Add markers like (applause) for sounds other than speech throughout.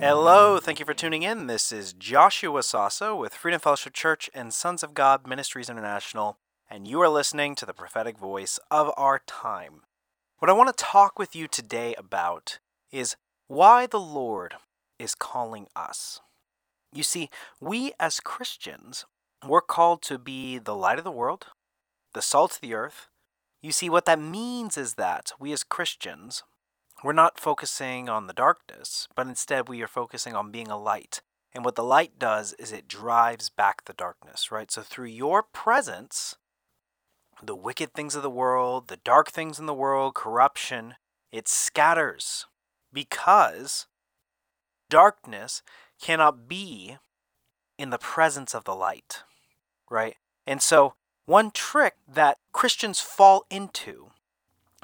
Hello, thank you for tuning in. This is Joshua Sasso with Freedom Fellowship Church and Sons of God Ministries International, and you are listening to the prophetic voice of our time. What I want to talk with you today about is why the Lord is calling us. You see, we as Christians, we're called to be the light of the world, the salt of the earth. You see, what that means is that we as Christians, we're not focusing on the darkness, but instead we are focusing on being a light. And what the light does is it drives back the darkness, right? So through your presence, the wicked things of the world, the dark things in the world, corruption, it scatters because darkness cannot be in the presence of the light, right? And so, one trick that Christians fall into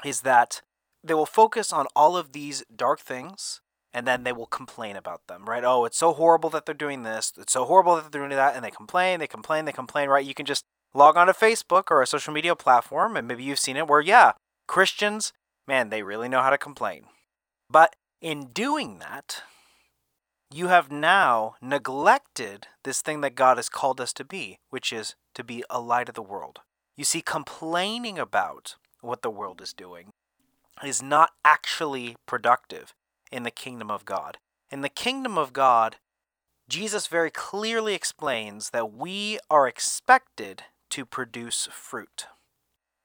is that they will focus on all of these dark things and then they will complain about them, right? Oh, it's so horrible that they're doing this. It's so horrible that they're doing that. And they complain, they complain, they complain, right? You can just log on to Facebook or a social media platform and maybe you've seen it where, yeah, Christians, man, they really know how to complain. But in doing that, you have now neglected this thing that God has called us to be, which is to be a light of the world. You see, complaining about what the world is doing is not actually productive in the kingdom of God. In the kingdom of God, Jesus very clearly explains that we are expected to produce fruit.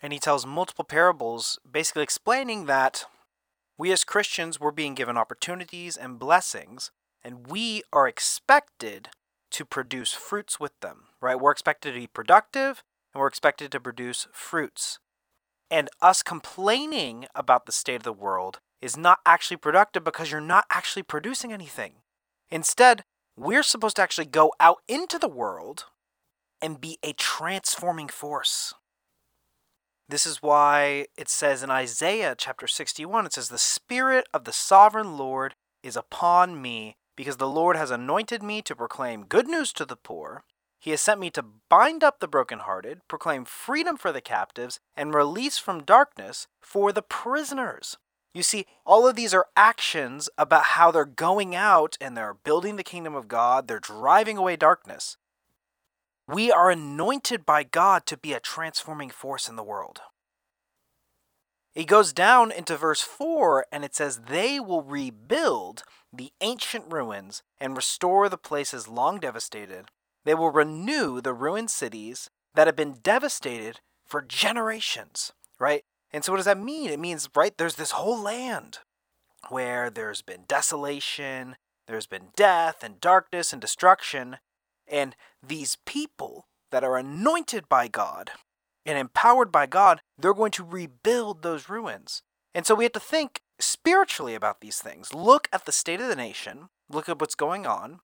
And he tells multiple parables basically explaining that we as Christians were being given opportunities and blessings, and we are expected to produce fruits with them, right? We're expected to be productive and we're expected to produce fruits. And us complaining about the state of the world is not actually productive because you're not actually producing anything. Instead, we're supposed to actually go out into the world and be a transforming force. This is why it says in Isaiah chapter 61 it says, The Spirit of the sovereign Lord is upon me, because the Lord has anointed me to proclaim good news to the poor. He has sent me to bind up the brokenhearted, proclaim freedom for the captives, and release from darkness for the prisoners. You see, all of these are actions about how they're going out and they're building the kingdom of God, they're driving away darkness. We are anointed by God to be a transforming force in the world. He goes down into verse 4 and it says, They will rebuild the ancient ruins and restore the places long devastated they will renew the ruined cities that have been devastated for generations, right? And so, what does that mean? It means, right, there's this whole land where there's been desolation, there's been death and darkness and destruction. And these people that are anointed by God and empowered by God, they're going to rebuild those ruins. And so we have to think spiritually about these things. Look at the state of the nation, look at what's going on.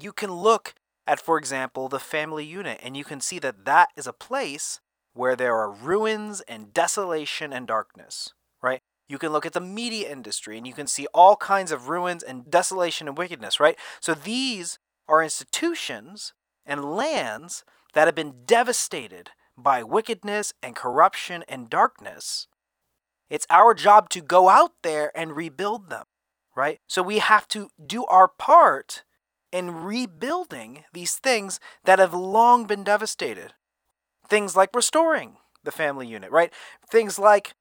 You can look at, for example, the family unit, and you can see that that is a place where there are ruins and desolation and darkness, right? You can look at the media industry and you can see all kinds of ruins and desolation and wickedness, right? So these are institutions and lands that have been devastated by wickedness and corruption and darkness. It's our job to go out there and rebuild them, right? So we have to do our part in rebuilding these things that have long been devastated. Things like restoring the family unit, right? Things like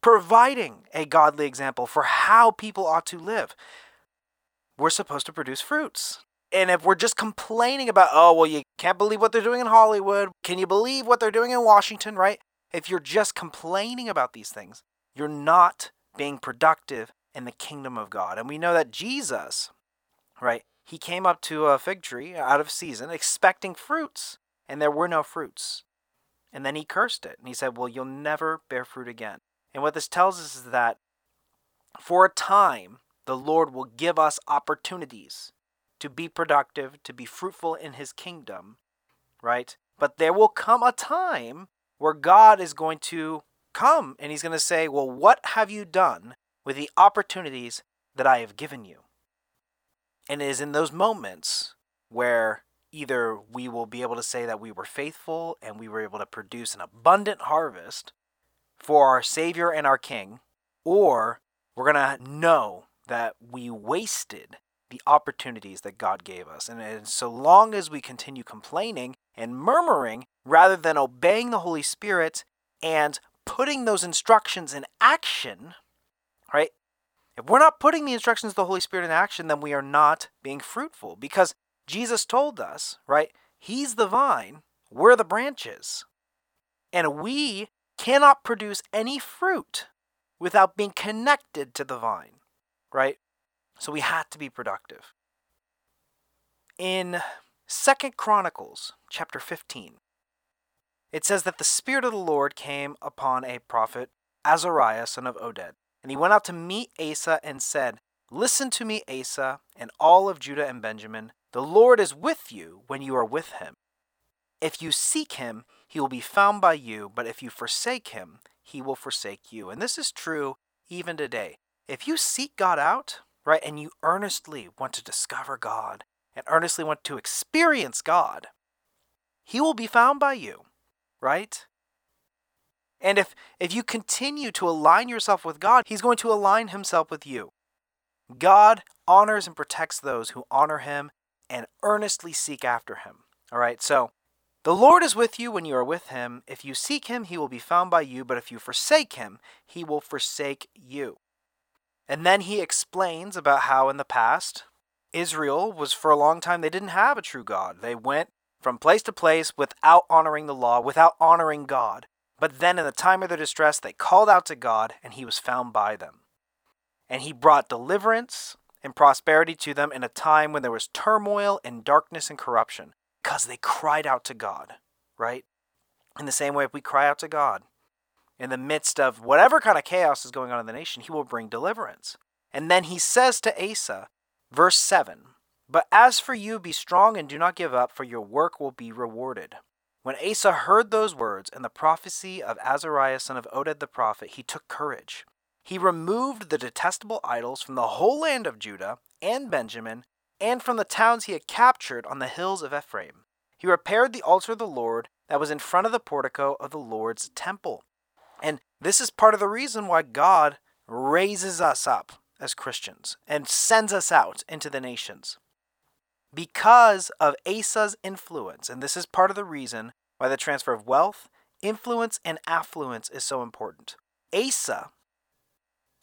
providing a godly example for how people ought to live. We're supposed to produce fruits. And if we're just complaining about, oh, well, you can't believe what they're doing in Hollywood, can you believe what they're doing in Washington, right? If you're just complaining about these things, you're not being productive in the kingdom of God. And we know that Jesus, right, he came up to a fig tree out of season, expecting fruits, and there were no fruits. And then he cursed it, and he said, Well, you'll never bear fruit again. And what this tells us is that for a time, the Lord will give us opportunities to be productive, to be fruitful in his kingdom, right? But there will come a time where God is going to come and he's going to say, Well, what have you done with the opportunities that I have given you? And it is in those moments where either we will be able to say that we were faithful and we were able to produce an abundant harvest for our Savior and our King, or we're going to know that we wasted the opportunities that God gave us. And, so long as we continue complaining and murmuring rather than obeying the Holy Spirit and putting those instructions in action? If we're not putting the instructions of the Holy Spirit in action, then we are not being fruitful because Jesus told us, right? He's the vine, we're the branches. And we cannot produce any fruit without being connected to the vine, right? So we had to be productive. In Second Chronicles chapter 15, it says that the Spirit of the Lord came upon a prophet, Azariah, son of Oded. And he went out to meet Asa and said, Listen to me, Asa, and all of Judah and Benjamin. The Lord is with you when you are with him. If you seek him, he will be found by you, but if you forsake him, he will forsake you. And this is true even today. If you seek God out, right, and you earnestly want to discover God and earnestly want to experience God, he will be found by you, right? And if, if you continue to align yourself with God, he's going to align himself with you. God honors and protects those who honor him and earnestly seek after him. All right, so the Lord is with you when you are with him. If you seek him, he will be found by you, but if you forsake him, he will forsake you. And then he explains about how in the past, Israel was for a long time, they didn't have a true God. They went from place to place without honoring the law, without honoring God. But then in the time of their distress, they called out to God, and he was found by them. And he brought deliverance and prosperity to them in a time when there was turmoil and darkness and corruption because they cried out to God, right? In the same way, if we cry out to God in the midst of whatever kind of chaos is going on in the nation, he will bring deliverance. And then he says to Asa, verse 7 But as for you, be strong and do not give up, for your work will be rewarded. When Asa heard those words and the prophecy of Azariah son of Oded the prophet, he took courage he removed the detestable idols from the whole land of Judah and Benjamin, and from the towns he had captured on the hills of Ephraim. He repaired the altar of the Lord that was in front of the portico of the Lord's temple. And this is part of the reason why God raises us up as Christians and sends us out into the nations. Because of Asa's influence, and this is part of the reason why the transfer of wealth, influence, and affluence is so important. Asa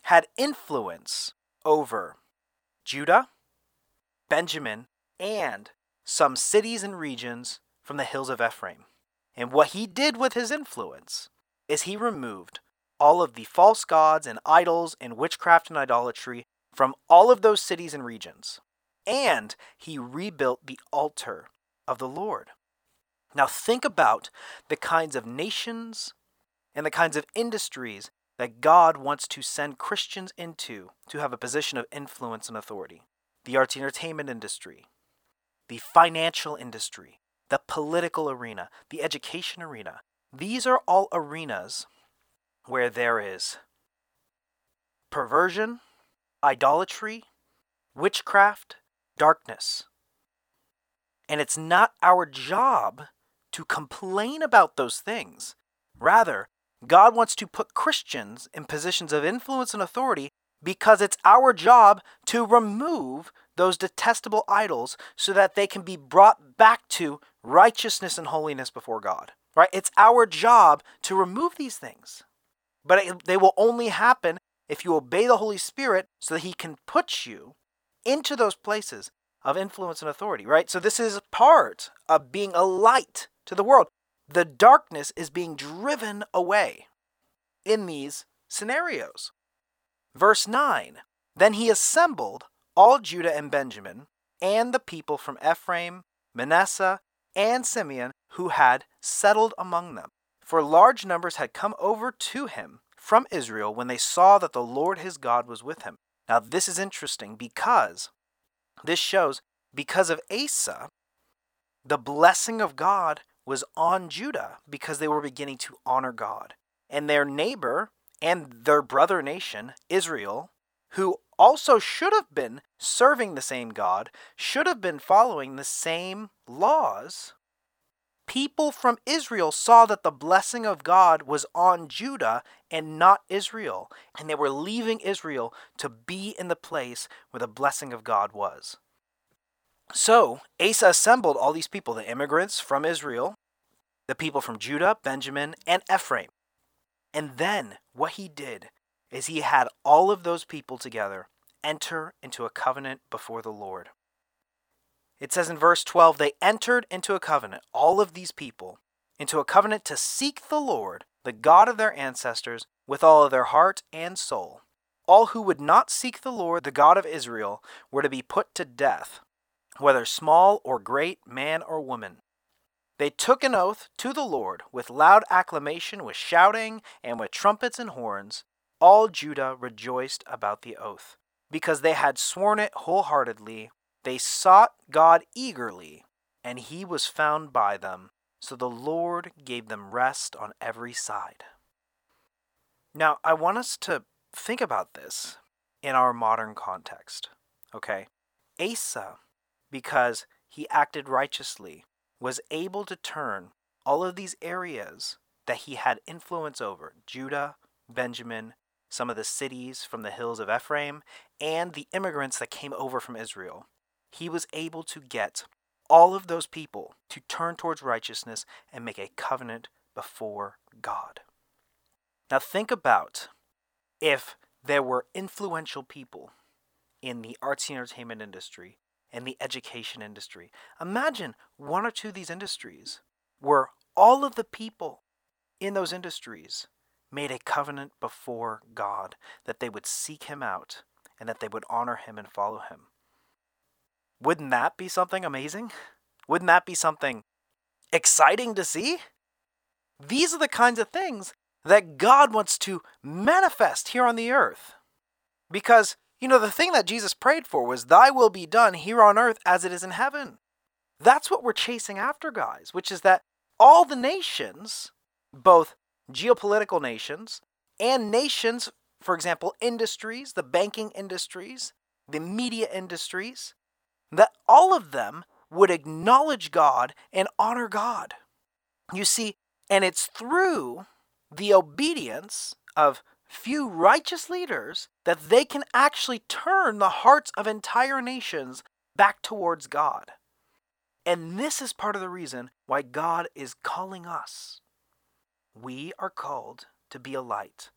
had influence over Judah, Benjamin, and some cities and regions from the hills of Ephraim. And what he did with his influence is he removed all of the false gods and idols and witchcraft and idolatry from all of those cities and regions. And he rebuilt the altar of the Lord. Now, think about the kinds of nations and the kinds of industries that God wants to send Christians into to have a position of influence and authority the arts and entertainment industry, the financial industry, the political arena, the education arena. These are all arenas where there is perversion, idolatry, witchcraft, darkness. And it's not our job to complain about those things. Rather, God wants to put Christians in positions of influence and authority because it's our job to remove those detestable idols so that they can be brought back to righteousness and holiness before God. Right? It's our job to remove these things. But they will only happen if you obey the Holy Spirit so that He can put you into those places of influence and authority, right? So this is part of being a light to the world the darkness is being driven away in these scenarios. Verse 9 Then he assembled all Judah and Benjamin, and the people from Ephraim, Manasseh, and Simeon who had settled among them. For large numbers had come over to him from Israel when they saw that the Lord his God was with him. Now, this is interesting because this shows because of Asa, the blessing of God was on Judah because they were beginning to honor God. And their neighbor and their brother nation, Israel, who also should have been serving the same God, should have been following the same laws. People from Israel saw that the blessing of God was on Judah and not Israel, and they were leaving Israel to be in the place where the blessing of God was. So Asa assembled all these people, the immigrants from Israel, the people from Judah, Benjamin, and Ephraim. And then what he did is he had all of those people together enter into a covenant before the Lord. It says in verse 12, they entered into a covenant, all of these people, into a covenant to seek the Lord, the God of their ancestors, with all of their heart and soul. All who would not seek the Lord, the God of Israel, were to be put to death, whether small or great, man or woman. They took an oath to the Lord with loud acclamation, with shouting, and with trumpets and horns. All Judah rejoiced about the oath, because they had sworn it wholeheartedly. They sought God eagerly, and he was found by them. So the Lord gave them rest on every side. Now, I want us to think about this in our modern context. Okay? Asa because he acted righteously, was able to turn all of these areas that he had influence over Judah, Benjamin, some of the cities from the hills of Ephraim, and the immigrants that came over from Israel. He was able to get all of those people to turn towards righteousness and make a covenant before God. Now, think about if there were influential people in the arts and entertainment industry and the education industry. Imagine one or two of these industries where all of the people in those industries made a covenant before God that they would seek Him out and that they would honor Him and follow Him. Wouldn't that be something amazing? Wouldn't that be something exciting to see? These are the kinds of things that God wants to manifest here on the earth. Because you know, the thing that Jesus prayed for was, Thy will be done here on earth as it is in heaven. That's what we're chasing after, guys, which is that all the nations, both geopolitical nations and nations, for example, industries, the banking industries, the media industries, that all of them would acknowledge God and honor God. You see, and it's through the obedience of few righteous leaders that they can actually turn the hearts of entire nations back towards God. And this is part of the reason why God is calling us. We are called to be a light,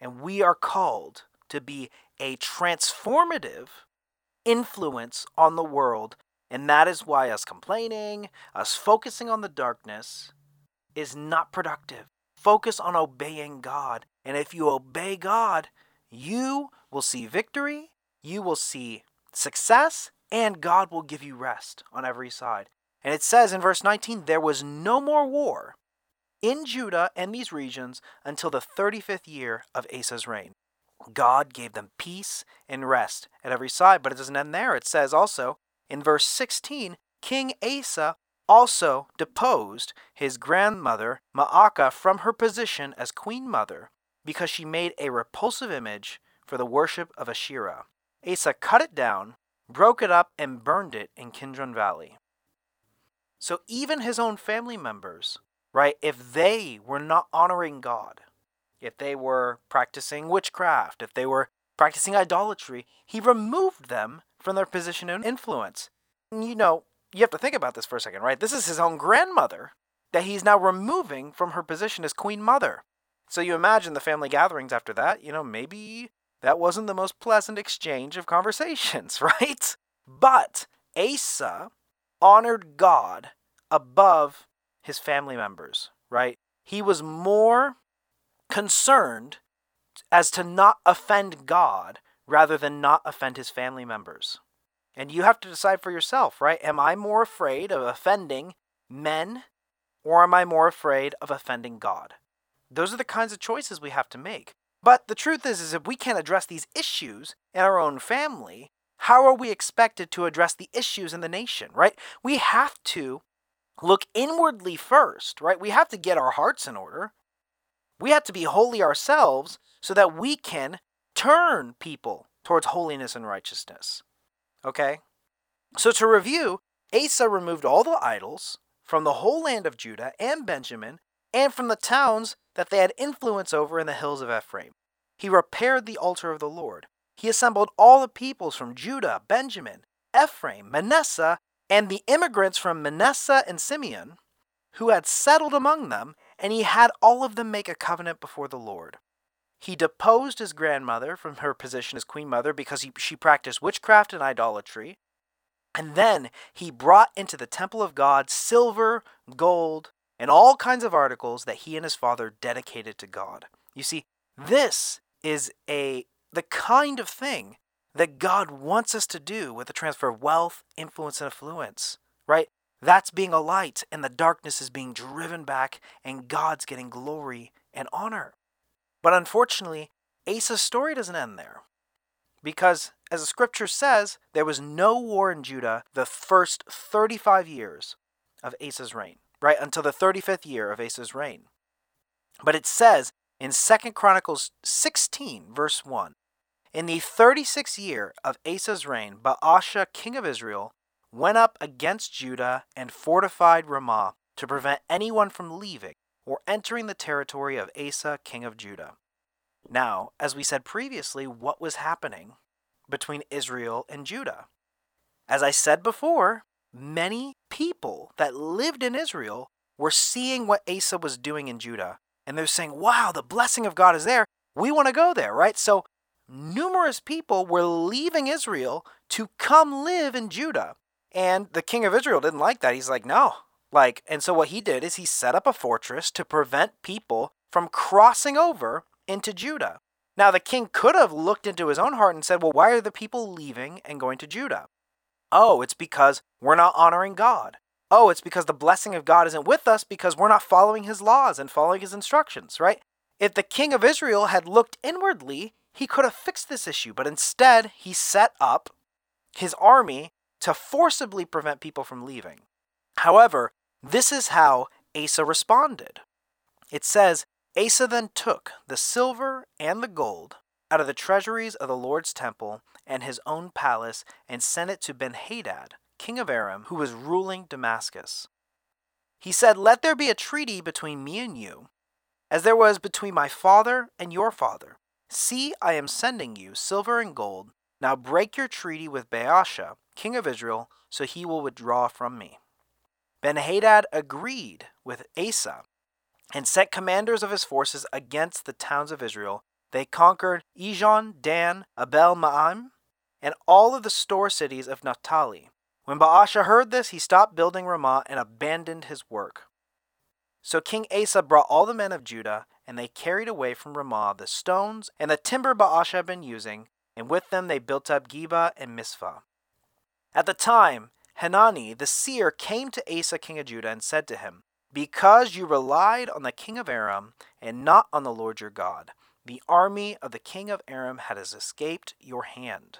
and we are called to be a transformative influence on the world. And that is why us complaining, us focusing on the darkness, is not productive. Focus on obeying God. And if you obey God, you will see victory, you will see success, and God will give you rest on every side. And it says in verse 19, there was no more war in Judah and these regions until the 35th year of Asa's reign. God gave them peace and rest at every side. But it doesn't end there. It says also in verse 16, King Asa also deposed his grandmother Maacah from her position as queen mother because she made a repulsive image for the worship of Asherah. Asa cut it down, broke it up, and burned it in Kidron Valley. So even his own family members, right, if they were not honoring God, if they were practicing witchcraft, if they were practicing idolatry, he removed them from their position of influence. You know, you have to think about this for a second, right? This is his own grandmother that he's now removing from her position as queen mother. So you imagine the family gatherings after that, you know, maybe that wasn't the most pleasant exchange of conversations, (laughs) right? But Asa honored God above his family members, right? He was more concerned as to not offend God rather than not offend his family members. And you have to decide for yourself, right? Am I more afraid of offending men or am I more afraid of offending God? Those are the kinds of choices we have to make. But the truth is, is if we can't address these issues in our own family, how are we expected to address the issues in the nation, right? We have to look inwardly first, right? We have to get our hearts in order. We have to be holy ourselves so that we can turn people towards holiness and righteousness. Okay? So to review, Asa removed all the idols from the whole land of Judah and Benjamin and from the towns that they had influence over in the hills of Ephraim. He repaired the altar of the Lord. He assembled all the peoples from Judah, Benjamin, Ephraim, Manasseh, and the immigrants from Manasseh and Simeon, who had settled among them, and he had all of them make a covenant before the Lord. He deposed his grandmother from her position as queen mother because he, she practiced witchcraft and idolatry. And then he brought into the temple of God silver, gold, and all kinds of articles that he and his father dedicated to God. You see, this is a the kind of thing that God wants us to do with the transfer of wealth, influence, and affluence, right? That's being a light, and the darkness is being driven back, and God's getting glory and honor. But unfortunately, Asa's story doesn't end there. Because, as the scripture says, there was no war in Judah the first 35 years of Asa's reign, right? Until the 35th year of Asa's reign. But it says in 2 Chronicles 16, verse 1 in the 36th year of Asa's reign, Baasha, king of Israel, went up against Judah and fortified Ramah to prevent anyone from leaving or entering the territory of Asa, king of Judah. Now, as we said previously, what was happening between Israel and Judah? As I said before, many people that lived in Israel were seeing what Asa was doing in Judah, and they're saying, wow, the blessing of God is there. We want to go there, right? So numerous people were leaving Israel to come live in Judah. And the king of Israel didn't like that. He's like, no. Like, and so what he did is he set up a fortress to prevent people from crossing over into Judah. Now, the king could have looked into his own heart and said, well, why are the people leaving and going to Judah? Oh, it's because we're not honoring God. Oh, it's because the blessing of God isn't with us because we're not following his laws and following his instructions, right? If the king of Israel had looked inwardly, he could have fixed this issue, but instead he set up his army to forcibly prevent people from leaving. However, this is how Asa responded. It says, Asa then took the silver and the gold out of the treasuries of the Lord's temple and his own palace and sent it to Benhadad, king of Aram, who was ruling Damascus. He said, Let there be a treaty between me and you, as there was between my father and your father, See, I am sending you silver and gold. Now break your treaty with Baasha, king of Israel, so he will withdraw from me. Benhadad agreed with Asa and sent commanders of his forces against the towns of Israel. They conquered Ijon, Dan, Abel Maim, and all of the store cities of Naphtali. When Baasha heard this, he stopped building Ramah and abandoned his work. So King Asa brought all the men of Judah and they carried away from Ramah the stones and the timber Baasha had been using, and with them they built up Geba and Mizpah. At the time, Hanani the seer came to Asa king of Judah and said to him, Because you relied on the king of Aram and not on the Lord your God, the army of the king of Aram has escaped your hand.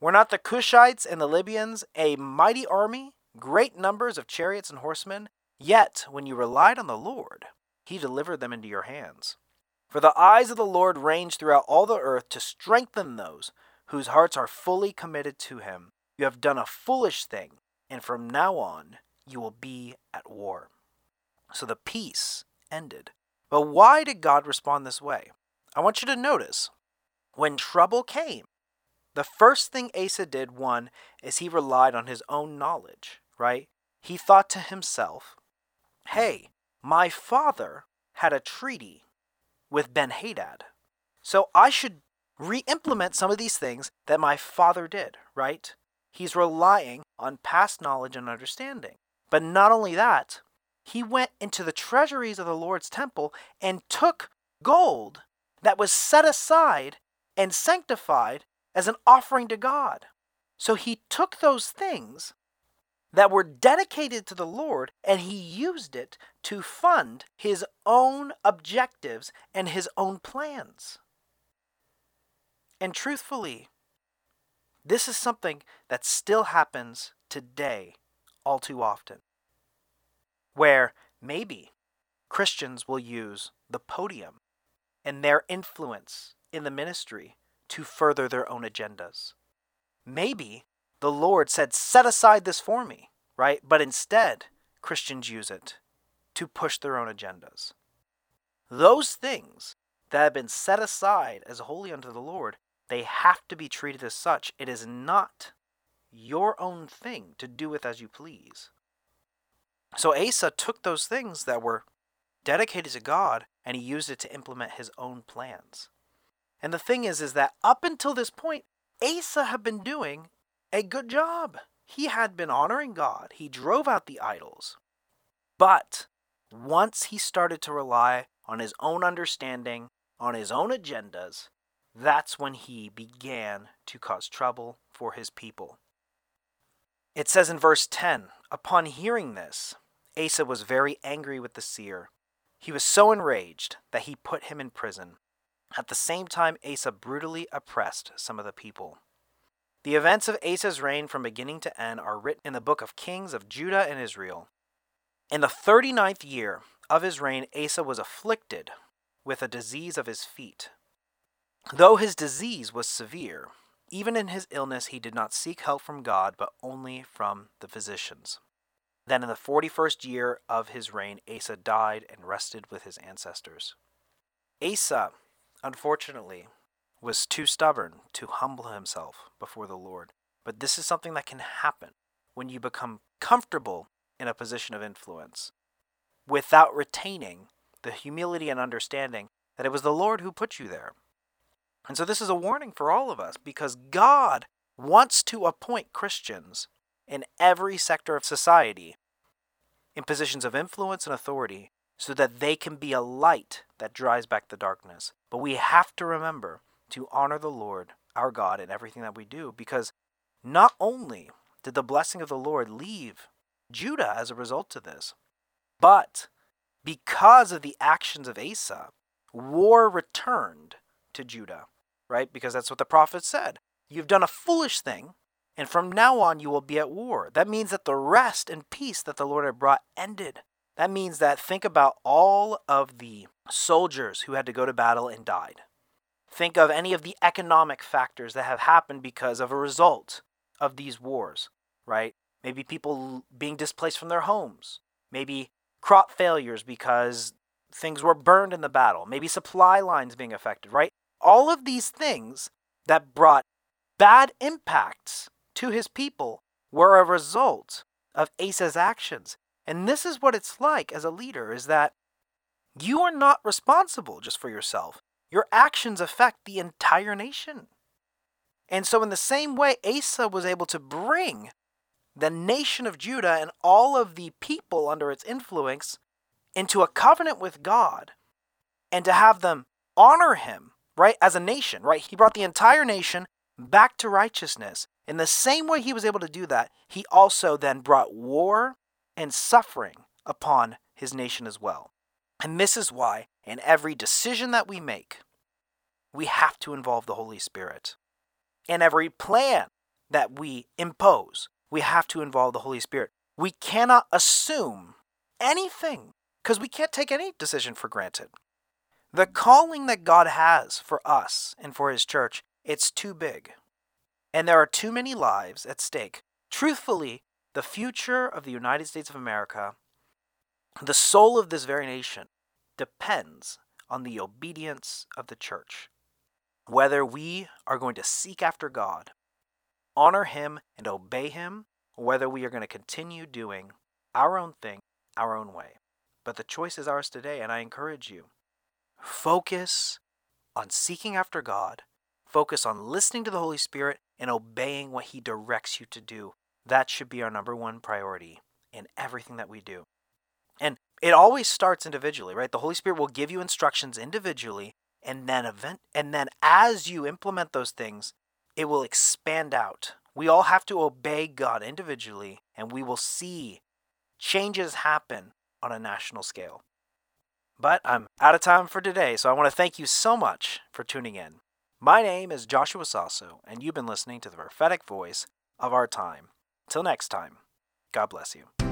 Were not the Cushites and the Libyans a mighty army, great numbers of chariots and horsemen? Yet, when you relied on the Lord, he delivered them into your hands. For the eyes of the Lord range throughout all the earth to strengthen those whose hearts are fully committed to him. You have done a foolish thing, and from now on you will be at war. So the peace ended. But why did God respond this way? I want you to notice when trouble came, the first thing Asa did, one, is he relied on his own knowledge, right? He thought to himself, hey, my father had a treaty with Ben Hadad. So I should re implement some of these things that my father did, right? He's relying on past knowledge and understanding. But not only that, he went into the treasuries of the Lord's temple and took gold that was set aside and sanctified as an offering to God. So he took those things that were dedicated to the Lord, and he used it to fund his own objectives and his own plans. And truthfully, this is something that still happens today all too often. where maybe Christians will use the podium and their influence in the ministry to further their own agendas. Maybe the Lord said, Set aside this for me, right? But instead, Christians use it to push their own agendas. Those things that have been set aside as holy unto the Lord, they have to be treated as such. It is not your own thing to do with as you please. So Asa took those things that were dedicated to God and he used it to implement his own plans. And the thing is is that up until this point Asa had been doing a good job. He had been honoring God. He drove out the idols. But once he started to rely on his own understanding, on his own agendas, that's when he began to cause trouble for his people. It says in verse 10 Upon hearing this, Asa was very angry with the seer. He was so enraged that he put him in prison. At the same time, Asa brutally oppressed some of the people. The events of Asa's reign from beginning to end are written in the book of Kings of Judah and Israel. In the thirty ninth year of his reign, Asa was afflicted with a disease of his feet. Though his disease was severe, even in his illness he did not seek help from God, but only from the physicians. Then in the forty first year of his reign, Asa died and rested with his ancestors. Asa, unfortunately, was too stubborn to humble himself before the Lord. But this is something that can happen when you become comfortable in a position of influence without retaining the humility and understanding that it was the Lord who put you there. And so this is a warning for all of us because God wants to appoint Christians in every sector of society in positions of influence and authority so that they can be a light that drives back the darkness. But we have to remember to honor the Lord our God in everything that we do because not only did the blessing of the Lord leave Judah as a result of this, but because of the actions of Asa, war returned to Judah, right? Because that's what the prophet said. You've done a foolish thing, and from now on you will be at war. That means that the rest and peace that the Lord had brought ended. That means that think about all of the soldiers who had to go to battle and died. Think of any of the economic factors that have happened because of a result of these wars, right? Maybe people being displaced from their homes. Maybe crop failures because things were burned in the battle. Maybe supply lines being affected, right? All of these things that brought bad impacts to his people were a result of Asa's actions. And this is what it's like as a leader is that you are not responsible just for yourself. Your actions affect the entire nation. And so, in the same way, Asa was able to bring the nation of Judah and all of the people under its influence into a covenant with God and to have them honor him, right, as a nation, right? He brought the entire nation back to righteousness. In the same way he was able to do that, he also then brought war and suffering upon his nation as well. And this is why, in every decision that we make, we have to involve the Holy Spirit. In every plan that we impose, we have to involve the Holy Spirit. We cannot assume anything because we can't take any decision for granted. The calling that God has for us and for His church, it's too big. And there are too many lives at stake. Truthfully, the future of the United States of America the soul of this very nation depends on the obedience of the church. Whether we are going to seek after God, honor Him, and obey Him, or whether we are going to continue doing our own thing, our own way. But the choice is ours today, and I encourage you focus on seeking after God, focus on listening to the Holy Spirit, and obeying what He directs you to do. That should be our number one priority in everything that we do. And it always starts individually, right? The Holy Spirit will give you instructions individually and then event and then as you implement those things, it will expand out. We all have to obey God individually and we will see changes happen on a national scale. But I'm out of time for today, so I want to thank you so much for tuning in. My name is Joshua Sasso, and you've been listening to the prophetic voice of our time. Till next time, God bless you.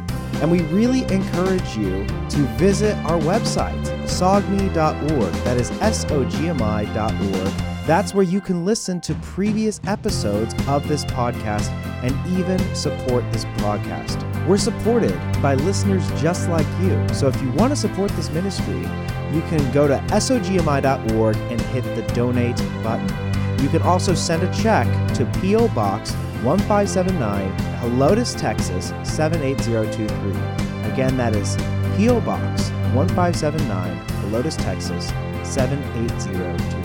And we really encourage you to visit our website, sogmi.org. That is S O G M I.org. That's where you can listen to previous episodes of this podcast and even support this broadcast. We're supported by listeners just like you. So if you want to support this ministry, you can go to sogmi.org and hit the donate button. You can also send a check to P.O. Box 1579, Helotes, Texas 78023. Again, that is P.O. Box 1579, Helotes, Texas 78023.